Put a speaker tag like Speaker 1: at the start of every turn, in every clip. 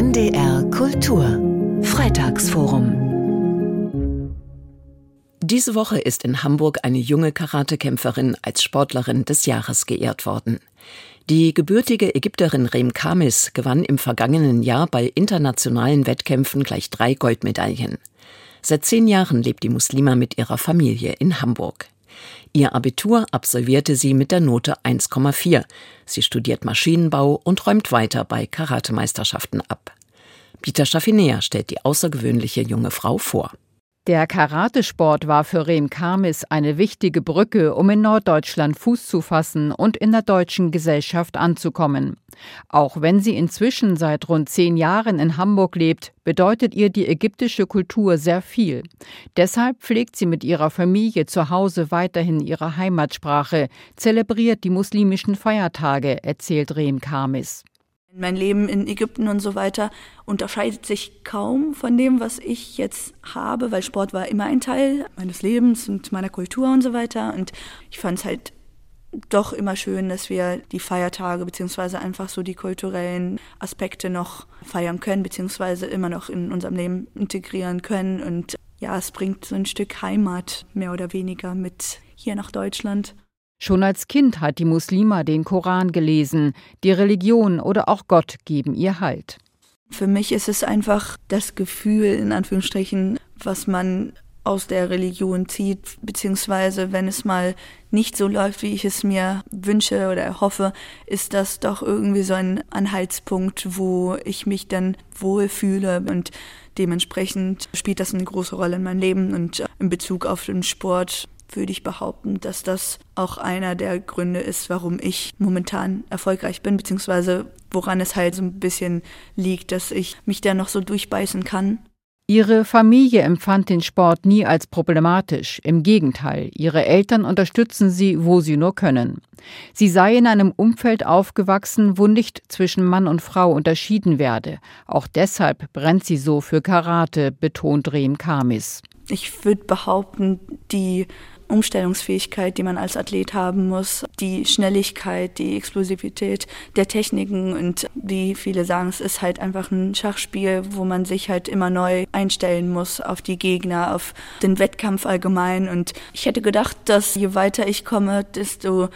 Speaker 1: NDR Kultur Freitagsforum Diese Woche ist in Hamburg eine junge Karatekämpferin als Sportlerin des Jahres geehrt worden. Die gebürtige Ägypterin Rem Kamis gewann im vergangenen Jahr bei internationalen Wettkämpfen gleich drei Goldmedaillen. Seit zehn Jahren lebt die Muslima mit ihrer Familie in Hamburg. Ihr Abitur absolvierte sie mit der Note 1,4. Sie studiert Maschinenbau und räumt weiter bei Karatemeisterschaften ab. Peter Schaffinea stellt die außergewöhnliche junge Frau vor.
Speaker 2: Der Karatesport war für Rem Kamis eine wichtige Brücke, um in Norddeutschland Fuß zu fassen und in der deutschen Gesellschaft anzukommen. Auch wenn sie inzwischen seit rund zehn Jahren in Hamburg lebt, bedeutet ihr die ägyptische Kultur sehr viel. Deshalb pflegt sie mit ihrer Familie zu Hause weiterhin ihre Heimatsprache, zelebriert die muslimischen Feiertage, erzählt Rem Kamis.
Speaker 3: Mein Leben in Ägypten und so weiter unterscheidet sich kaum von dem, was ich jetzt habe, weil Sport war immer ein Teil meines Lebens und meiner Kultur und so weiter. Und ich fand es halt doch immer schön, dass wir die Feiertage beziehungsweise einfach so die kulturellen Aspekte noch feiern können, beziehungsweise immer noch in unserem Leben integrieren können. Und ja, es bringt so ein Stück Heimat mehr oder weniger mit hier nach Deutschland.
Speaker 2: Schon als Kind hat die Muslima den Koran gelesen. Die Religion oder auch Gott geben ihr Halt.
Speaker 3: Für mich ist es einfach das Gefühl, in Anführungsstrichen, was man aus der Religion zieht, beziehungsweise wenn es mal nicht so läuft, wie ich es mir wünsche oder hoffe, ist das doch irgendwie so ein Anhaltspunkt, wo ich mich dann wohlfühle und dementsprechend spielt das eine große Rolle in meinem Leben und in Bezug auf den Sport würde ich behaupten, dass das auch einer der Gründe ist, warum ich momentan erfolgreich bin, beziehungsweise woran es halt so ein bisschen liegt, dass ich mich da noch so durchbeißen kann.
Speaker 2: Ihre Familie empfand den Sport nie als problematisch. Im Gegenteil, ihre Eltern unterstützen sie, wo sie nur können. Sie sei in einem Umfeld aufgewachsen, wo nicht zwischen Mann und Frau unterschieden werde. Auch deshalb brennt sie so für Karate, betont Rehm Kamis.
Speaker 3: Ich würde behaupten, die Umstellungsfähigkeit, die man als Athlet haben muss, die Schnelligkeit, die Explosivität der Techniken und wie viele sagen, es ist halt einfach ein Schachspiel, wo man sich halt immer neu einstellen muss auf die Gegner, auf den Wettkampf allgemein. Und ich hätte gedacht, dass je weiter ich komme, desto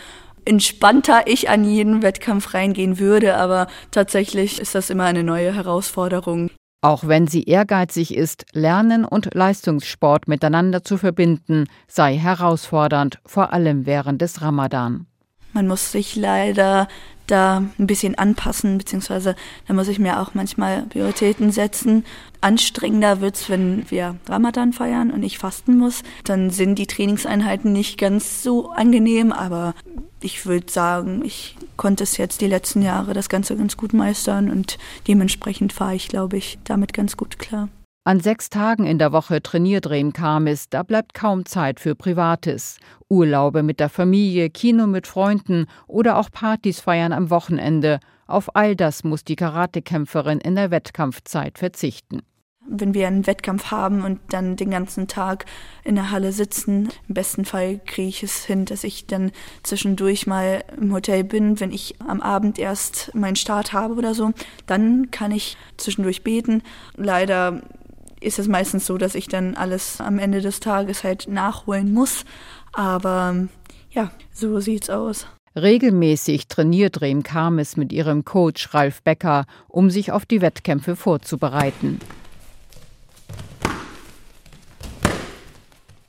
Speaker 3: entspannter ich an jeden Wettkampf reingehen würde, aber tatsächlich ist das immer eine neue Herausforderung.
Speaker 2: Auch wenn sie ehrgeizig ist, Lernen und Leistungssport miteinander zu verbinden, sei herausfordernd, vor allem während des Ramadan.
Speaker 3: Man muss sich leider da ein bisschen anpassen, beziehungsweise da muss ich mir auch manchmal Prioritäten setzen. Anstrengender wird's, wenn wir Ramadan feiern und ich fasten muss. Dann sind die Trainingseinheiten nicht ganz so angenehm, aber ich würde sagen, ich konnte es jetzt die letzten Jahre das Ganze ganz gut meistern und dementsprechend fahre ich, glaube ich, damit ganz gut klar.
Speaker 2: An sechs Tagen in der Woche trainiert Rehm Kamis, da bleibt kaum Zeit für Privates. Urlaube mit der Familie, Kino mit Freunden oder auch Partys feiern am Wochenende. Auf all das muss die Karatekämpferin in der Wettkampfzeit verzichten
Speaker 3: wenn wir einen Wettkampf haben und dann den ganzen Tag in der Halle sitzen. Im besten Fall kriege ich es hin, dass ich dann zwischendurch mal im Hotel bin, wenn ich am Abend erst meinen Start habe oder so. Dann kann ich zwischendurch beten. Leider ist es meistens so, dass ich dann alles am Ende des Tages halt nachholen muss. Aber ja, so sieht's aus.
Speaker 2: Regelmäßig trainiert Rehm Kames mit ihrem Coach Ralf Becker, um sich auf die Wettkämpfe vorzubereiten.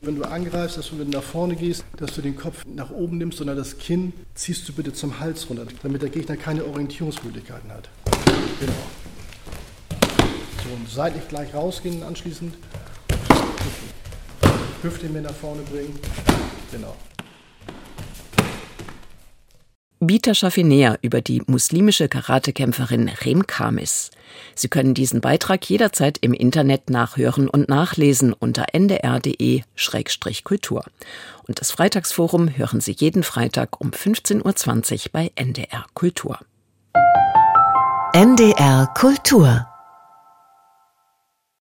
Speaker 4: Wenn du angreifst, dass du, wenn du nach vorne gehst, dass du den Kopf nach oben nimmst, sondern das Kinn ziehst du bitte zum Hals runter, damit der Gegner keine Orientierungsmöglichkeiten hat. Genau. So, und seitlich gleich rausgehen anschließend. Hüfte mehr nach vorne bringen. Genau.
Speaker 1: Bita Schaffinea über die muslimische Karatekämpferin Rem Kamis. Sie können diesen Beitrag jederzeit im Internet nachhören und nachlesen unter ndr.de-kultur. Und das Freitagsforum hören Sie jeden Freitag um 15.20 Uhr bei NDR Kultur. NDR Kultur